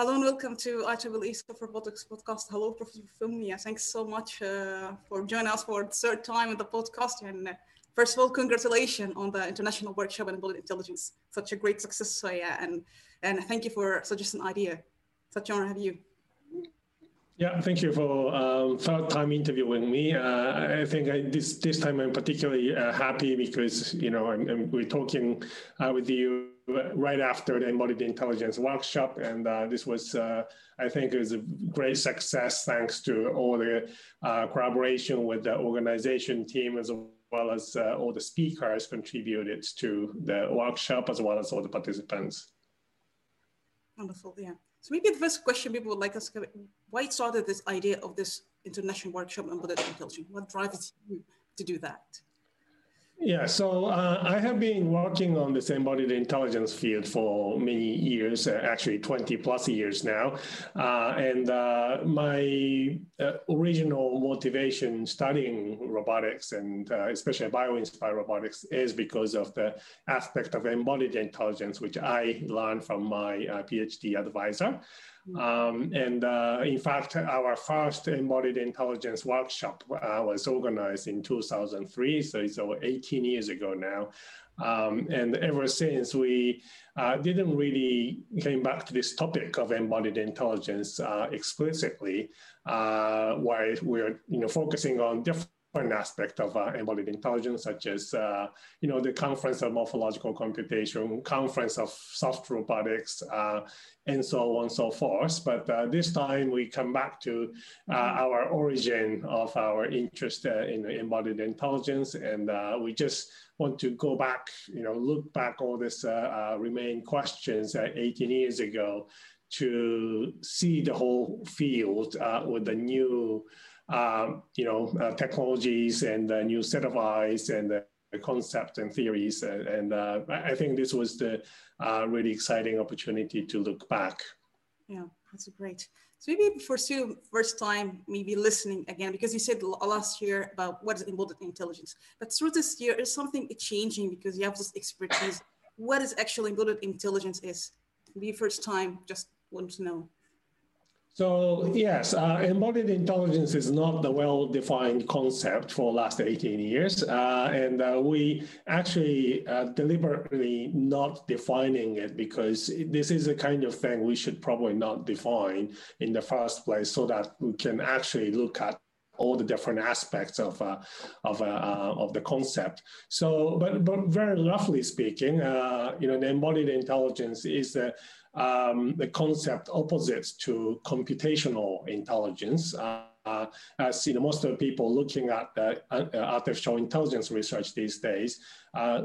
Hello and welcome to IEEE Soft Robotics podcast. Hello, Professor Fumiya. Thanks so much uh, for joining us for the third time in the podcast. And uh, first of all, congratulations on the International Workshop on Embodied Intelligence. Such a great success. So yeah, and, and thank you for suggesting idea. Such an honor to have you. Yeah, thank you for um, third time interviewing me. Uh, I think I, this this time I'm particularly uh, happy because you know I'm, I'm, we're talking uh, with you right after the embodied intelligence workshop, and uh, this was uh, I think was a great success thanks to all the uh, collaboration with the organization team as well as all the speakers contributed to the workshop as well as all the participants. Wonderful, yeah. So maybe the first question people would like us to why started this idea of this international workshop on embodied intelligence? What drives you to do that? Yeah, so uh, I have been working on this embodied intelligence field for many years, uh, actually 20 plus years now. Uh, and uh, my uh, original motivation studying robotics and uh, especially bio-inspired robotics is because of the aspect of embodied intelligence, which I learned from my PhD advisor. Um, and uh, in fact, our first embodied intelligence workshop uh, was organized in 2003, so it's over 18 years ago now. Um, and ever since, we uh, didn't really came back to this topic of embodied intelligence uh, explicitly, uh, while we're you know focusing on different an aspect of uh, embodied intelligence, such as uh, you know the conference of morphological computation, conference of soft robotics, uh, and so on and so forth. But uh, this time we come back to uh, our origin of our interest uh, in embodied intelligence, and we just want to go back, you know, look back all this remain questions 18 years ago to see the whole field with the new um, you know, uh, technologies and a new set of eyes and concepts and theories. And, and uh, I think this was the really exciting opportunity to look back. Yeah, that's great. So maybe for Sue, first time, maybe listening again, because you said last year about what is embodied intelligence, but through this year, is something changing because you have this expertise. What is actually embodied intelligence is? Maybe first time, just want to know. So yes, uh, embodied intelligence is not the well-defined concept for the last 18 years. Uh, and uh, we actually uh, deliberately not defining it because this is a kind of thing we should probably not define in the first place so that we can actually look at all the different aspects of uh, of uh, uh, of the concept. So, but but very roughly speaking, uh, you know, the embodied intelligence is the um, the concept opposite to computational intelligence. Uh, as you know, most of the people looking at uh, artificial intelligence research these days, uh,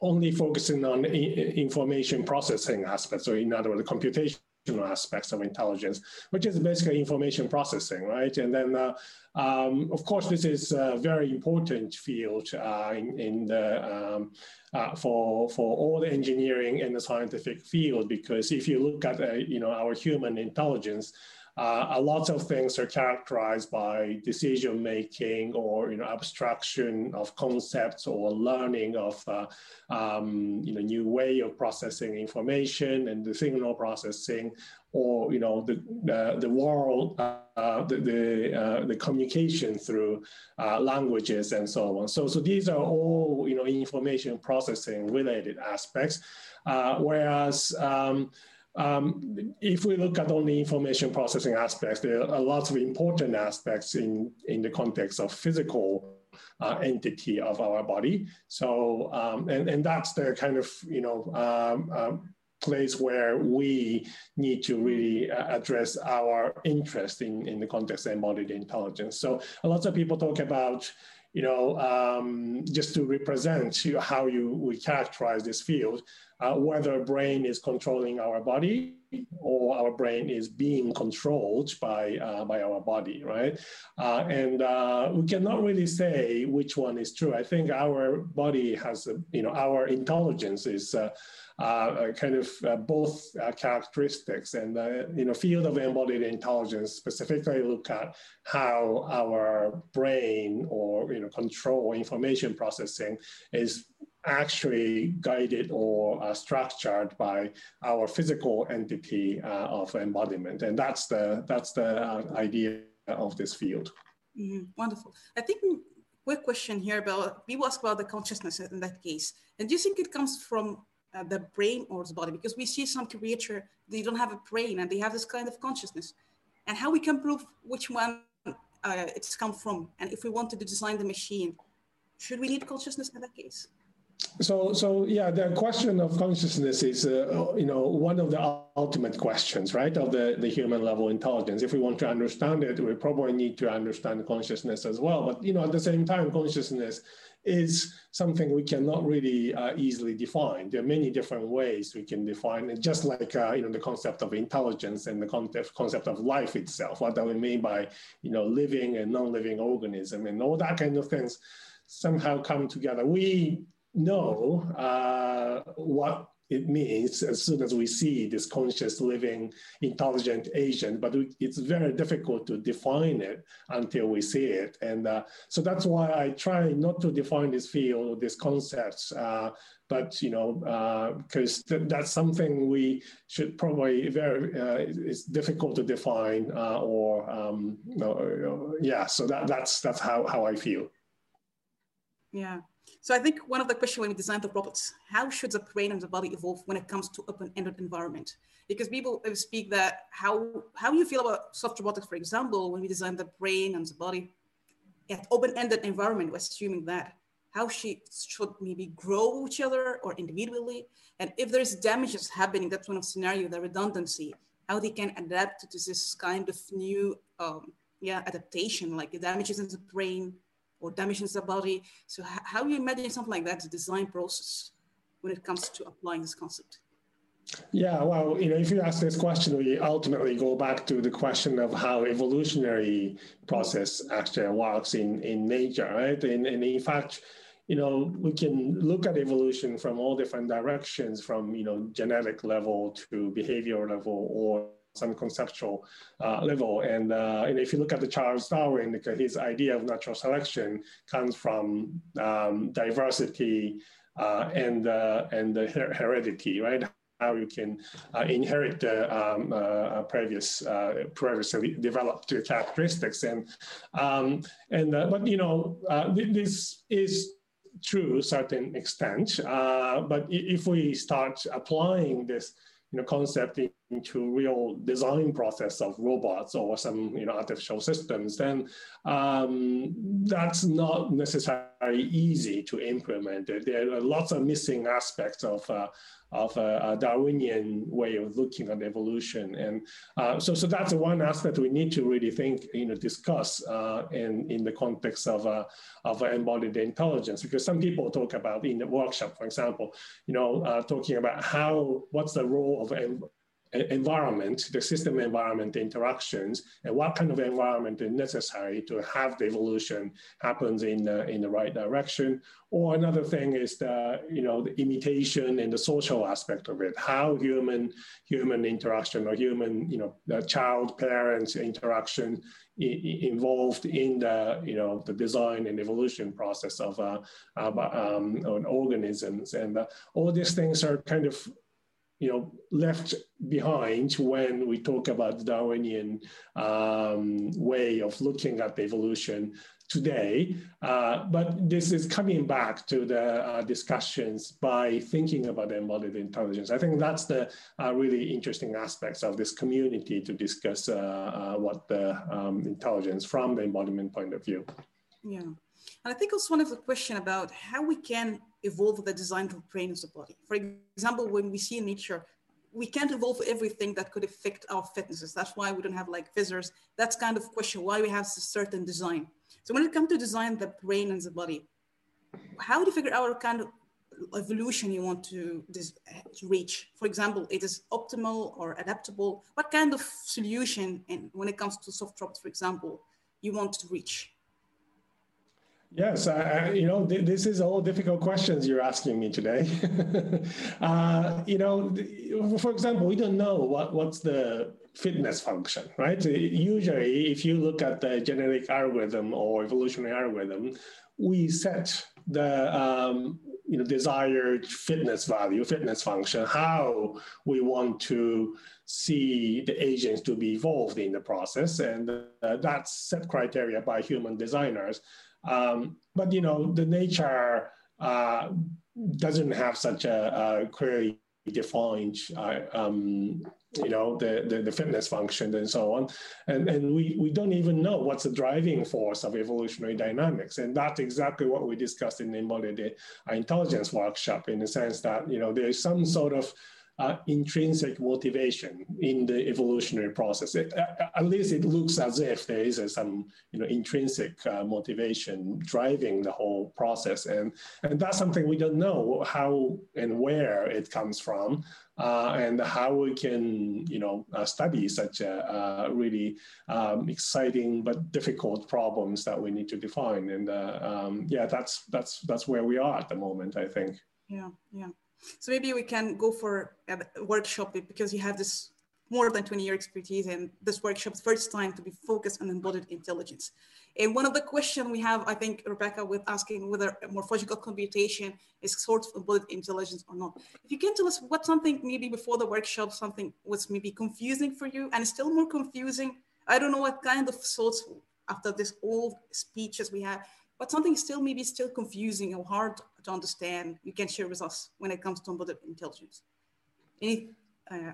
only focusing on information processing aspects, so in other words, the computation aspects of intelligence, which is basically information processing, right? And then, uh, um, of course, this is a very important field uh, in, in, the um, uh, for for all the engineering and the scientific field because if you look at uh, you know our human intelligence. Uh, a lot of things are characterized by decision making or you know abstraction of concepts or learning of uh, um, you know new way of processing information and the signal processing or you know the uh, the world uh, the the, uh, the, communication through uh, languages and so on. So so these are all you know information processing related aspects uh, whereas um, um, if we look at only information processing aspects, there are lots of important aspects in, in the context of physical uh, entity of our body. So, um, and, and that's the kind of, you know, um, um, place where we need to really uh, address our interest in, in the context of embodied intelligence. So a lot of people talk about, you know, um, just to represent how you we characterize this field, uh, whether brain is controlling our body or our brain is being controlled by uh, by our body, right? Uh, and uh, we cannot really say which one is true. I think our body has, you know, our intelligence is uh, uh, kind of uh, both characteristics. And you know, field of embodied intelligence specifically look at how our brain or you know control information processing is actually guided or uh, structured by our physical entity uh, of embodiment and that's the that's the uh, idea of this field mm-hmm. wonderful i think quick question here about people ask about the consciousness in that case and do you think it comes from uh, the brain or the body because we see some creature they don't have a brain and they have this kind of consciousness and how we can prove which one uh, it's come from and if we wanted to design the machine should we need consciousness in that case so, so yeah, the question of consciousness is, uh, you know, one of the ultimate questions, right, of the, the human level intelligence. If we want to understand it, we probably need to understand consciousness as well. But, you know, at the same time, consciousness is something we cannot really uh, easily define. There are many different ways we can define it, just like, uh, you know, the concept of intelligence and the concept, concept of life itself. What do we mean by, you know, living and non-living organism and all that kind of things somehow come together. We know uh, what it means as soon as we see this conscious living intelligent agent but it's very difficult to define it until we see it. And uh, so that's why i try not to define this field or these concepts uh, but you know because uh, th- that's something we should probably very uh, it's difficult to define uh, or um, yeah so that, that's that's how, how i feel. Yeah so I think one of the questions when we design the robots, how should the brain and the body evolve when it comes to open-ended environment? Because people speak that how how you feel about soft robotics, for example, when we design the brain and the body at open-ended environment, we're assuming that how she should maybe grow each other or individually, and if there's damages happening, that's one of scenario, the redundancy, how they can adapt to this kind of new um, yeah adaptation, like the damages in the brain, or damages the body. So how do you imagine something like that, the design process, when it comes to applying this concept? Yeah, well, you know, if you ask this question, we ultimately go back to the question of how evolutionary process actually works in, in nature, right? And, and in fact, you know, we can look at evolution from all different directions, from you know genetic level to behavior level, or some conceptual uh, level. And, uh, and if you look at the Charles Darwin, his idea of natural selection comes from um, diversity uh, and, uh, and her heredity, right? How you can uh, inherit the um, uh, previous previously developed characteristics, and um, and but you know this is true certain extent. but if we start applying this you know, concept into real design process of robots or some you know artificial systems, then um, that's not necessarily easy to implement. There are lots of missing aspects of uh, of a, a, Darwinian way of looking at evolution. And uh, so, so that's one aspect we need to really think, you know, discuss uh, in, in the context of, uh, of embodied intelligence, because some people talk about in the workshop, for example, you know, uh, talking about how, what's the role of environment, the system environment interactions, and what kind of environment is necessary to have the evolution happens in the, in the right direction. Or another thing is the, you know, the imitation and the social aspect of it, how human human interaction or human, you know, the child parents interaction involved in the, you know, the design and evolution process of, uh, of um, organisms. And uh, all these things are kind of you know, left behind when we talk about Darwinian um, way of looking at evolution today. Uh, but this is coming back to the uh, discussions by thinking about embodied intelligence. I think that's the uh, really interesting aspects of this community to discuss uh, uh, what the um, intelligence from the embodiment point of view. Yeah. And I think also one of the question about how we can evolve the design of the brain of the body. For example, when we see in nature, we can't evolve everything that could affect our fitnesses. That's why we don't have like visors. That's kind of question why we have a certain design. So when it comes to design the brain and the body, how do you figure out kind of evolution you want to, to reach? For example, it is optimal or adaptable. What kind of solution, and when it comes to soft drops, for example, you want to reach? Yes, you know, th- this is all difficult questions you're asking me today. uh, you know, for example, we don't know what, what's the fitness function, right? Usually, if you look at the genetic algorithm or evolutionary algorithm, we set the um, you know desired fitness value, fitness function, how we want to see the agents to be evolved in the process, and uh, that's set criteria by human designers. Um, but you know, the nature uh, doesn't have such a, a clearly defined, uh, um, you know, the, the, the fitness function and so on, and and we we don't even know what's the driving force of evolutionary dynamics, and that's exactly what we discussed in the embodied intelligence workshop, in the sense that you know there is some sort of uh, intrinsic motivation in the evolutionary process. It, at least it looks as if there is some you know, intrinsic uh, motivation driving the whole process. And, and that's something we don't know how and where it comes from. Uh, and how we can, you know, uh, study such a, uh, really um, exciting but difficult problems that we need to define. And uh, um, yeah, that's that's that's where we are at the moment, I think. Yeah, yeah. So maybe we can go for a workshop because you have this more than 20 year expertise and this workshop's first time to be focused on embodied intelligence. And one of the questions we have, I think, Rebecca, with asking whether morphological computation is sort of embodied intelligence or not. If you can tell us what something maybe before the workshop, something was maybe confusing for you and still more confusing. I don't know what kind of thoughts after this old speeches we have, but something still maybe still confusing or hard to understand you can share with us when it comes to embodied intelligence? Any, uh,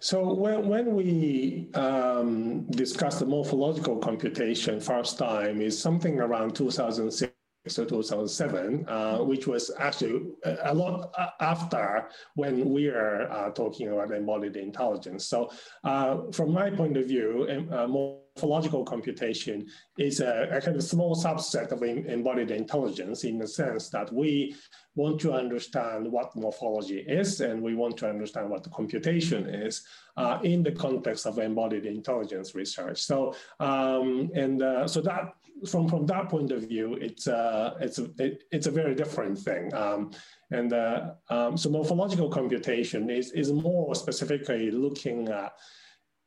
so when, when we um, discussed the morphological computation first time is something around 2006 or 2007, uh, which was actually a lot after when we are uh, talking about embodied intelligence. So uh, from my point of view, uh, morphological computation is a, a, kind of small subset of embodied intelligence in the sense that we want to understand what morphology is and we want to understand what the computation is uh, in the context of embodied intelligence research. So, um, and uh, so that from, from that point of view, it's, uh, it's, a, it, it's a very different thing. Um, and uh, um, so morphological computation is, is more specifically looking at,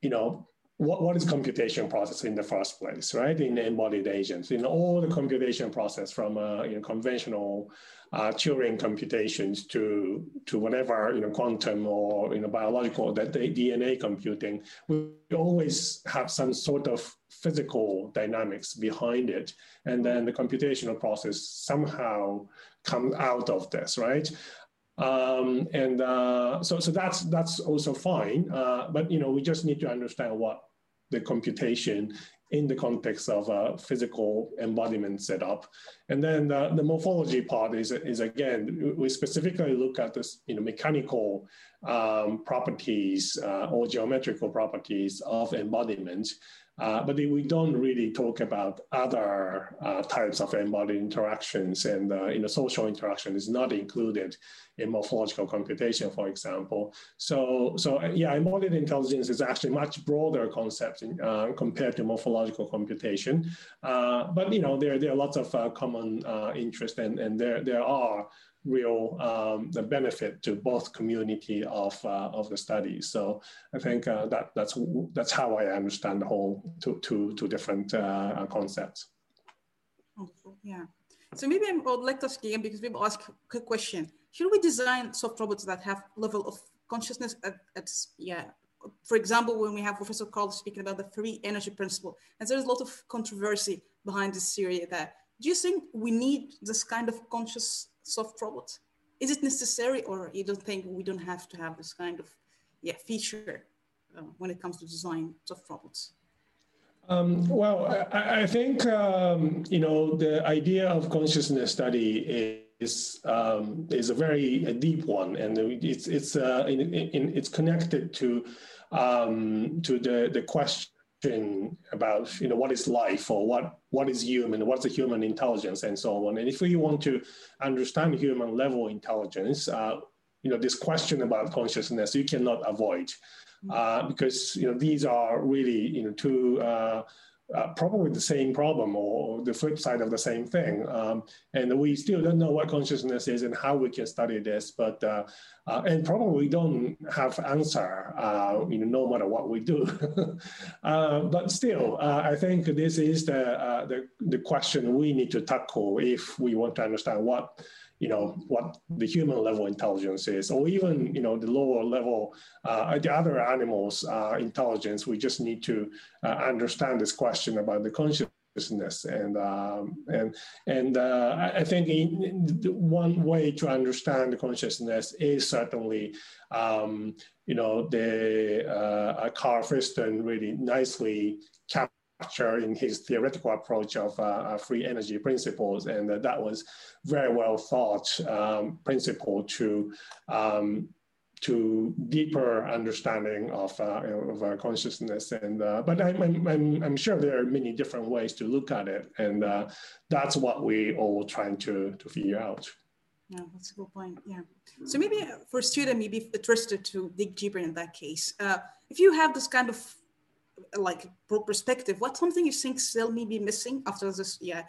you know, what, what is computation process in the first place, right? In embodied agents, in all the computation process from uh, you know, conventional uh, Turing computations to to whatever you know quantum or you know biological that DNA computing, we always have some sort of physical dynamics behind it, and then the computational process somehow comes out of this, right? Um, and uh, so so that's that's also fine, uh, but you know we just need to understand what the computation in the context of a physical embodiment setup. And then the, the morphology part is, is again, we specifically look at this, you know, mechanical um, properties uh, or geometrical properties of embodiment. Uh, but we don't really talk about other uh, types of embodied interactions and uh, you know, social interaction is not included in morphological computation, for example. So, so yeah, embodied intelligence is actually much broader concept in, uh, compared to morphological computation. Uh, but you know, there, there are lots of uh, common interest and, and there, there are real um, the benefit to both community of uh, of the studies. So I think uh, that that's that's how I understand the whole two two two different uh, concepts. Yeah. So maybe I would like to ask again because people ask a question: Should we design soft robots that have level of consciousness at, at yeah? For example, when we have Professor Karl speaking about the free energy principle, and there's a lot of controversy behind this theory. That do you think we need this kind of conscious soft robots? Is it necessary, or you don't think we don't have to have this kind of yeah feature uh, when it comes to design soft robots? Um, well, I, I think um, you know the idea of consciousness study is um, is a very a deep one, and it's it's uh, in, in, it's connected to um, to the the question about you know what is life or what what is human what's the human intelligence and so on. And if you want to understand human level intelligence uh, you know this question about consciousness you cannot avoid uh, because you know these are really you know two uh, uh, probably the same problem or the flip side of the same thing. Um, and we still don't know what consciousness is and how we can study this, but uh, uh, and probably don't have answer, uh, you know, no matter what we do. Uh, but still, I think this is the, the, the question we need to tackle if we want to understand what you know what the human level intelligence is or even you know the lower level uh, the other animals uh, intelligence. We just need to uh, understand this question about the consciousness. And um, and and uh, I think in, one way to understand the consciousness is certainly um, you know the uh, Karl Friston really nicely captured in his theoretical approach of uh, uh, free energy principles, and uh, that was very well thought um, principle to um, to deeper understanding of, uh, of our consciousness. And uh, but I'm, I'm, I'm, sure there are many different ways to look at it, and uh, that's what we all trying to to figure out. Yeah, that's a good point. Yeah. So maybe for student, maybe interested to dig deeper in that case, if you have this kind of like perspective what's something you think still may be missing after this yeah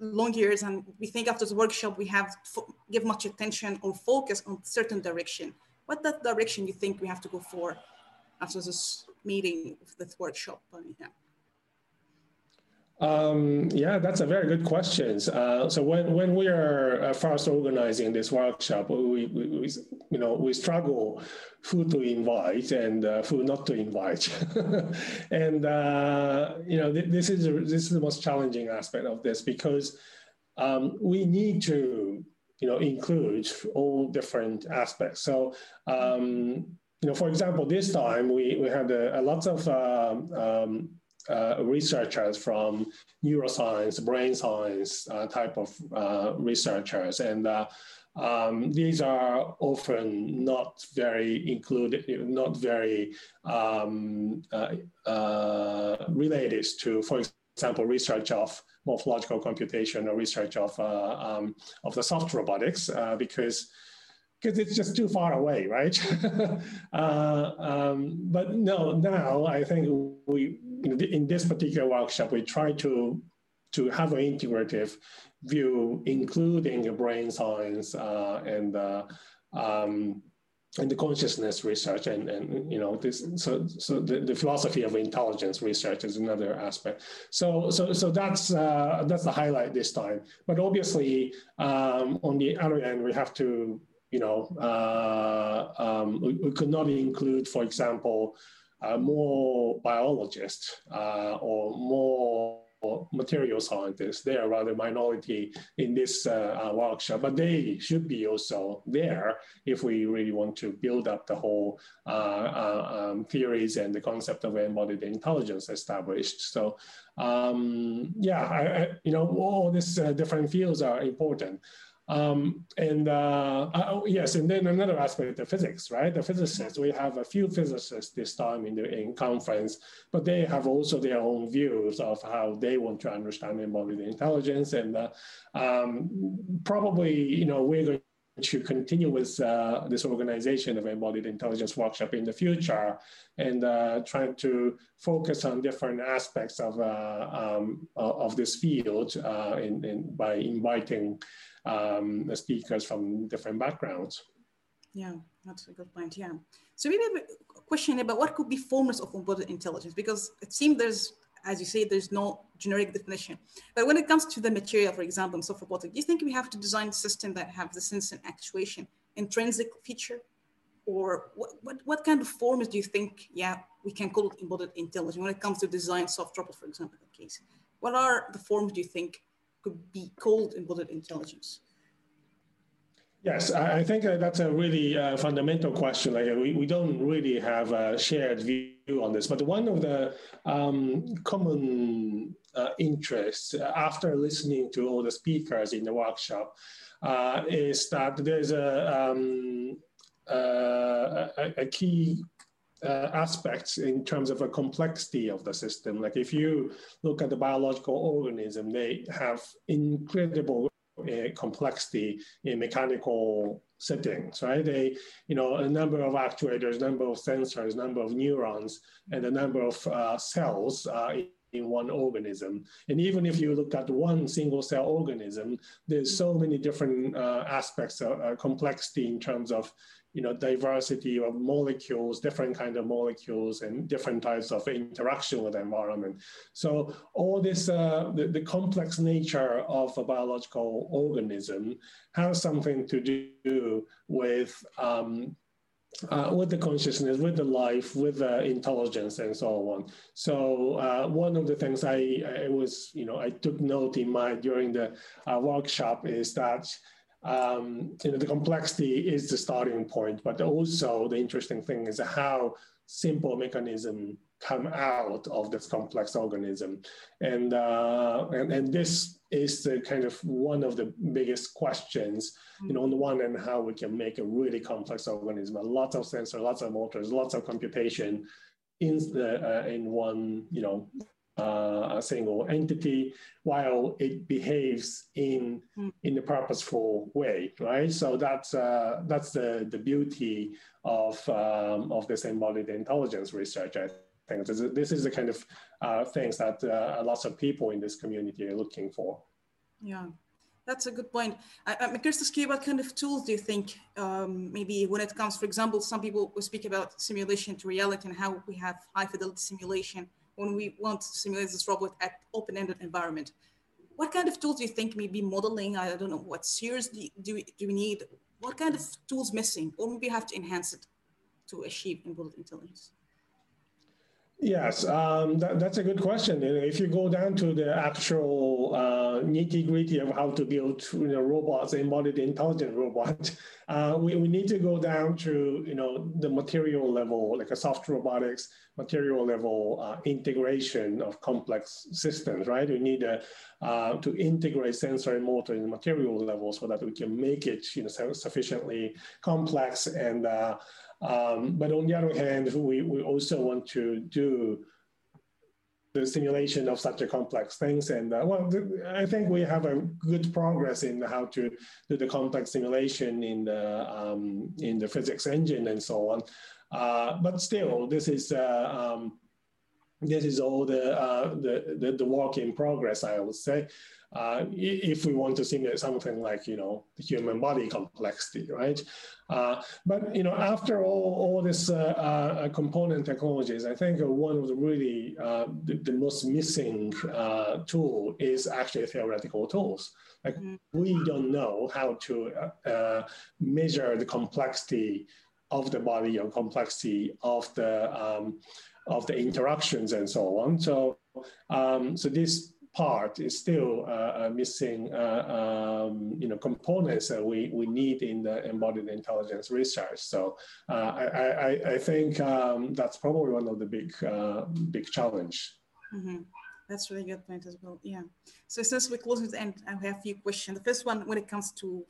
long years and we think after the workshop we have give much attention or focus on certain direction. What that direction you think we have to go for after this meeting this workshop yeah um, yeah, that's a very good question. Uh, so when, when we are uh, first organizing this workshop, we, we, we, you know we struggle who to invite and uh, who not to invite, and uh, you know th- this is this is the most challenging aspect of this because um, we need to you know include all different aspects. So um, you know, for example, this time we we had a, a lot of um, um uh, researchers from neuroscience, brain science uh, type of uh, researchers. And uh, um, these are often not very included, not very um, uh, uh, related to, for example, research of morphological computation or research of, um, of the soft robotics, because because it's just too far away, right? uh, um, but no, now I think we, in this particular workshop, we try to to have an integrative view, including brain science uh, and uh, um, and the consciousness research and, and you know this so so the, the philosophy of intelligence research is another aspect. So so so that's uh, that's the highlight this time. But obviously um, on the other end we have to you know, uh, um, we, we, could not include, for example, uh, more biologists uh, or more material scientists. They are rather minority in this uh, uh, workshop, but they should be also there if we really want to build up the whole uh, um, theories and the concept of embodied intelligence established. So um, yeah, I, I, you know, all these different fields are important. Um, and uh, oh, yes, and then another aspect, the physics, right? The physicists, we have a few physicists this time in the in conference, but they have also their own views of how they want to understand embodied intelligence. And uh, um, probably, you know, we're going to continue with uh, this organization of embodied intelligence workshop in the future and uh, trying to focus on different aspects of, uh, um, of this field uh, in, in, by inviting um, speakers from different backgrounds. Yeah, that's a good point. Yeah. So maybe a question about what could be forms of embodied intelligence, because it seems there's, as you say, there's no generic definition. But when it comes to the material, for example, in soft robotics, do you think we have to design a system that have the sense and actuation intrinsic feature? Or what, what, what kind of forms do you think, yeah, we can call it embodied intelligence when it comes to design soft robots, for example, in case? What are the forms do you think could be called embodied intelligence? Yes, I think that's a really uh, fundamental question. Like we, we don't really have a shared view on this, but one of the um, common uh, interests after listening to all the speakers in the workshop uh, is that there's a, um, uh, a, a, key uh, aspects in terms of a complexity of the system. Like if you look at the biological organism, they have incredible uh, complexity in mechanical settings, right? They, you know, a number of actuators, number of sensors, number of neurons, and a number of uh, cells uh, in one organism. And even if you look at one single cell organism, there's so many different uh, aspects of uh, complexity in terms of you know, diversity of molecules, different kind of molecules and different types of interaction with the environment. So all this, uh, the, the, complex nature of a biological organism has something to do with um, uh, with the consciousness, with the life, with the intelligence, and so on. So uh, one of the things I, I was, you know, I took note in my during the uh, workshop is that um, you know, the complexity is the starting point, but also the interesting thing is how simple mechanism come out of this complex organism. And, uh, and, and this is the kind of one of the biggest questions, you know, on the one hand, how we can make a really complex organism, lots of sensors, lots of motors, lots of computation in, the, uh, in one, you know, uh, a single entity while it behaves in mm. in a purposeful way right so that's uh, that's the the beauty of um, of this embodied intelligence research i think this is, this is the kind of uh, things that uh, lots of people in this community are looking for yeah that's a good point. I, I'm curious to what kind of tools do you think, um, maybe when it comes, for example, some people will speak about simulation to reality and how we have high fidelity simulation when we want to simulate this robot at open-ended environment. What kind of tools do you think maybe modeling? I don't know what series do, do, we, do we need? What kind of tools missing? Or maybe have to enhance it to achieve embodied intelligence? Yes, um, that, that's a good question. If you go down to the actual uh, nitty gritty of how to build you know, robots, embodied intelligent robot, uh, we, we need to go down to you know the material level, like a soft robotics material level uh, integration of complex systems, right? We need a, uh, to integrate sensor and motor in the material level so that we can make it you know sufficiently complex and uh, um, but on the other hand, we, we also want to do the simulation of such a complex things. And uh, well, I think we have a good progress in how to do the complex simulation in the, um, in the physics engine and so on. Uh, but still, this is uh, um, this is all the, uh, the, the, the work in progress, I would say uh, if we want to simulate something like, you know, the human body complexity, right? Uh, but, you know, after all, all this uh, uh component technologies, I think one of the really, uh, the, the, most missing uh, tool is actually theoretical tools. Like mm-hmm. we don't know how to measure the complexity of the body or complexity of the, um, of the interactions and so on. So, um, so this part is still uh, missing uh, um, you know components that we, we need in the embodied intelligence research. So uh, I, I, I, think um, that's probably one of the big uh, big challenge. Mm -hmm. That's really good point as well. Yeah. So since we're closing the end, I have a few questions. The first one, when it comes to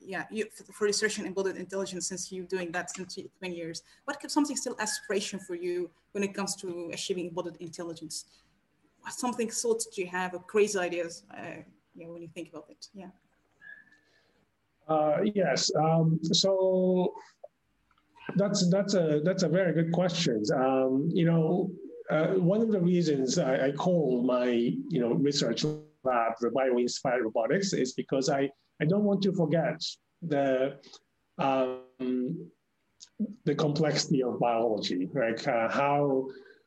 yeah, you, for research in embodied intelligence, since you're doing that since 20 years, what something still aspiration for you when it comes to achieving embodied intelligence? something thoughts do you have or crazy ideas uh, yeah, when you think about it? Yeah. Uh, yes. Um, so that's that's a that's a very good question. Um, you know, uh, one of the reasons I, I, call my you know research lab the bio-inspired robotics is because I I don't want to forget the um, the complexity of biology, like uh, how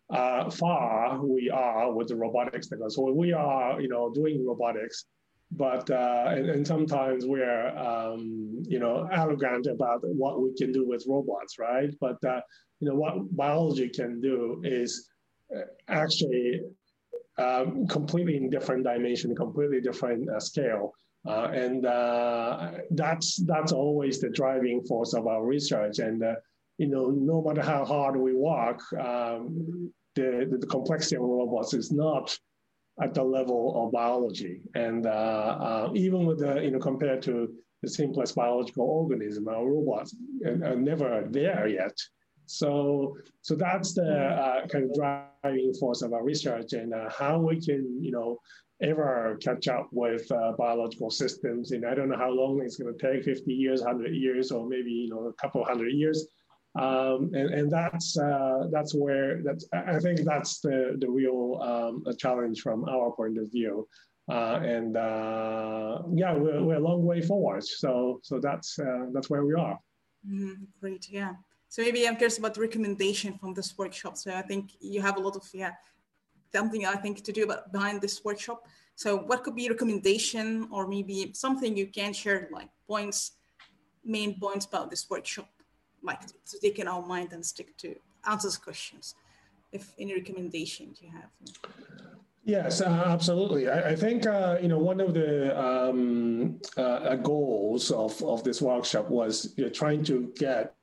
uh, far we are with the robotics technology. So we are, you know, doing robotics, but uh, and, and, sometimes we're, um, you know, arrogant about what we can do with robots, right? But uh, you know, what biology can do is uh, actually um, completely in different dimension, completely different uh, scale. Uh, and that's that's always the driving force of our research. And you know, no matter how hard we work, um, the, the complexity of robots is not at the level of biology. And uh, uh, even with the, you know, compared to the simplest biological organism, our robots are never there yet. So, so that's the uh, kind of driving force of our research and uh, how we can, you know, ever catch up with uh, biological systems. And I don't know how long it's going to take 50 years, 100 years, or maybe, you know, a couple hundred years. Um, and, and that's uh, that's where that's I think that's the the real um, challenge from our point of view. Uh, and uh, yeah, we're, we're a long way forward. So so that's that's where we are. Mm, great, yeah. So maybe I'm curious about the recommendation from this workshop. So I think you have a lot of yeah something I think to do about behind this workshop. So what could be recommendation or maybe something you can share like points, main points about this workshop, like to, take in our mind and stick to answers questions, if any recommendations you have. Yes, uh, absolutely. I, I think uh, you know one of the um, uh, goals of, of this workshop was you know, trying to get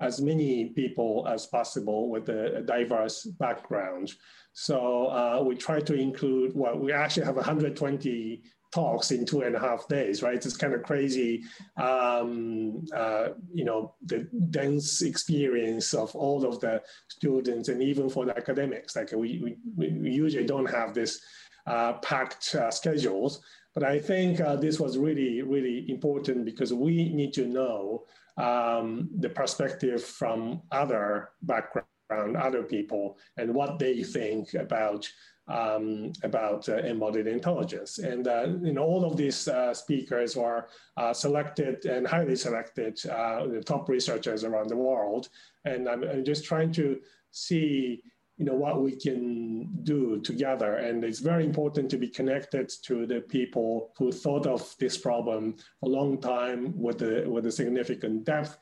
as many people as possible with a, diverse background. So uh, we try to include, well, we actually have 120 talks in two and a half days, right? It's kind of crazy, um, uh, you know, the dense experience of all of the students and even for the academics. Like we, we, we usually don't have this uh, packed uh, schedules, but I think uh, this was really, really important because we need to know um, the perspective from other background, other people, and what they think about um, about uh, embodied intelligence. And uh, you know, all of these uh, speakers were uh, selected and highly selected, uh, the top researchers around the world. And I'm, I'm, just trying to see you know what we can do together. And it's very important to be connected to the people who thought of this problem a long time with a with a significant depth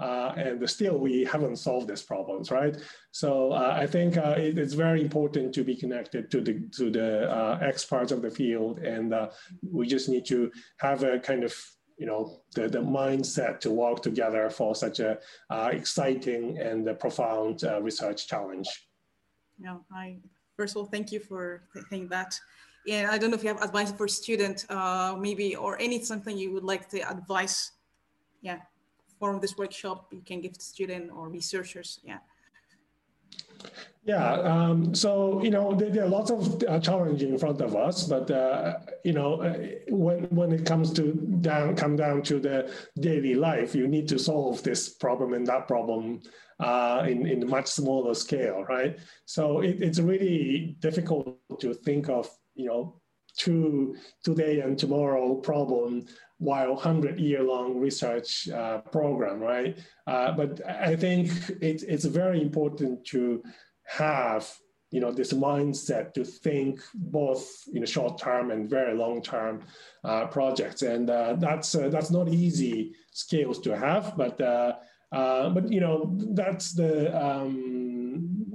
uh, and still we haven't solved these problems right? So uh, i think uh, it, it's very important to be connected to the to the uh, experts of the field. And uh, we just need to have a kind of you know the, the mindset to work together for such a uh, exciting and profound research challenge no, I first of all thank you for saying that. And I don't know if you have advice for student, uh, maybe or any something you would like to advise, yeah, from this workshop you can give to student or researchers, yeah. Yeah, um, so you know there, there, are lots of uh, challenges in front of us, but uh, you know uh, when when it comes to down come down to the daily life, you need to solve this problem and that problem uh, in, in a much smaller scale, right? So it, it's really difficult to think of, you know, two today and tomorrow problem while 100 year long research uh, program, right? Uh, but I think it, it's very important to have you know this mindset to think both in know, short term and very long term uh, projects and uh, that's uh, that's not easy skills to have but uh, but you know that's the um,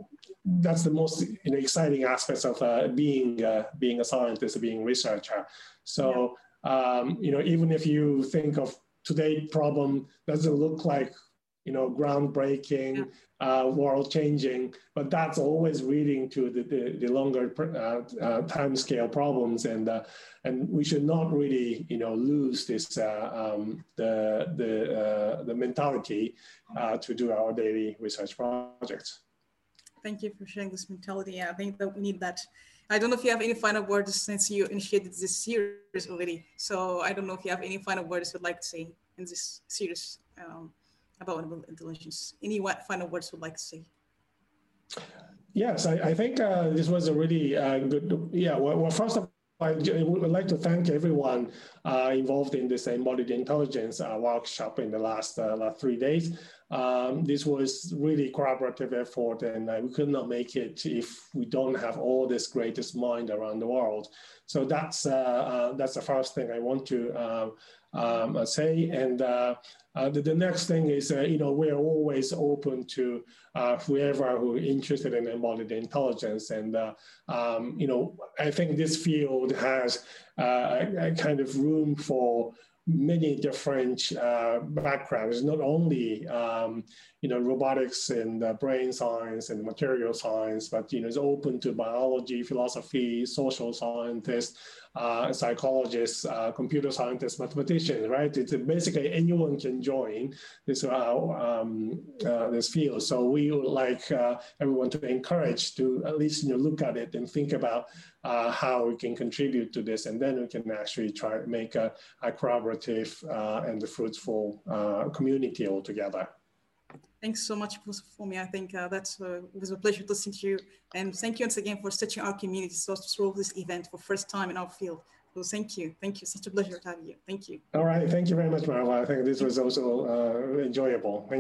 that's the most you know, exciting aspects of being being a scientist, being a researcher. So yeah. Um, you know even if you think of today problem doesn't look like you know groundbreaking, uh, world changing, but that's always leading to the, the, the longer uh, uh, time scale problems. And, uh, and we should not really, you know, lose this, uh, um, the, the, uh, the mentality to do our daily research projects. Thank you for sharing this mentality. I think that we need that. I don't know if you have any final words since you initiated this series already. So I don't know if you have any final words you'd like to say in this series. Um, about intelligence. Any final words you'd like to say? Yes, I, I think uh, this was a really uh, good. Yeah, well, well, first of I would like to thank everyone uh, involved in this embodied intelligence uh, workshop in the last, uh, last three days. Um, this was really collaborative effort, and uh, we could not make it if we don't have all this greatest mind around the world. So that's that's the first thing I want to um, say. And uh, the, the, next thing is, uh, you know, we're always open to uh, whoever who is interested in embodied intelligence. And, uh, um, you know, I think this field has uh, a, a, kind of room for many different uh, backgrounds, not only, um, you know, robotics and brain science and material science, but, you know, it's open to biology, philosophy, social scientists, uh, psychologists, uh, computer scientists, mathematicians, right? It's basically anyone can join this uh, um, uh, this field. So we would like uh, everyone to encourage to at least you know look at it and think about how we can contribute to this, and then we can actually try to make a, a collaborative and fruitful community altogether. Thanks so much for me. I think uh, that's uh, was a pleasure to see you, and thank you once again for stitching our community so through this event for first time in our field. So thank you, thank you. Such a pleasure to have you. Thank you. All right, thank you very much, Marwa. I think this was also uh, enjoyable. Thank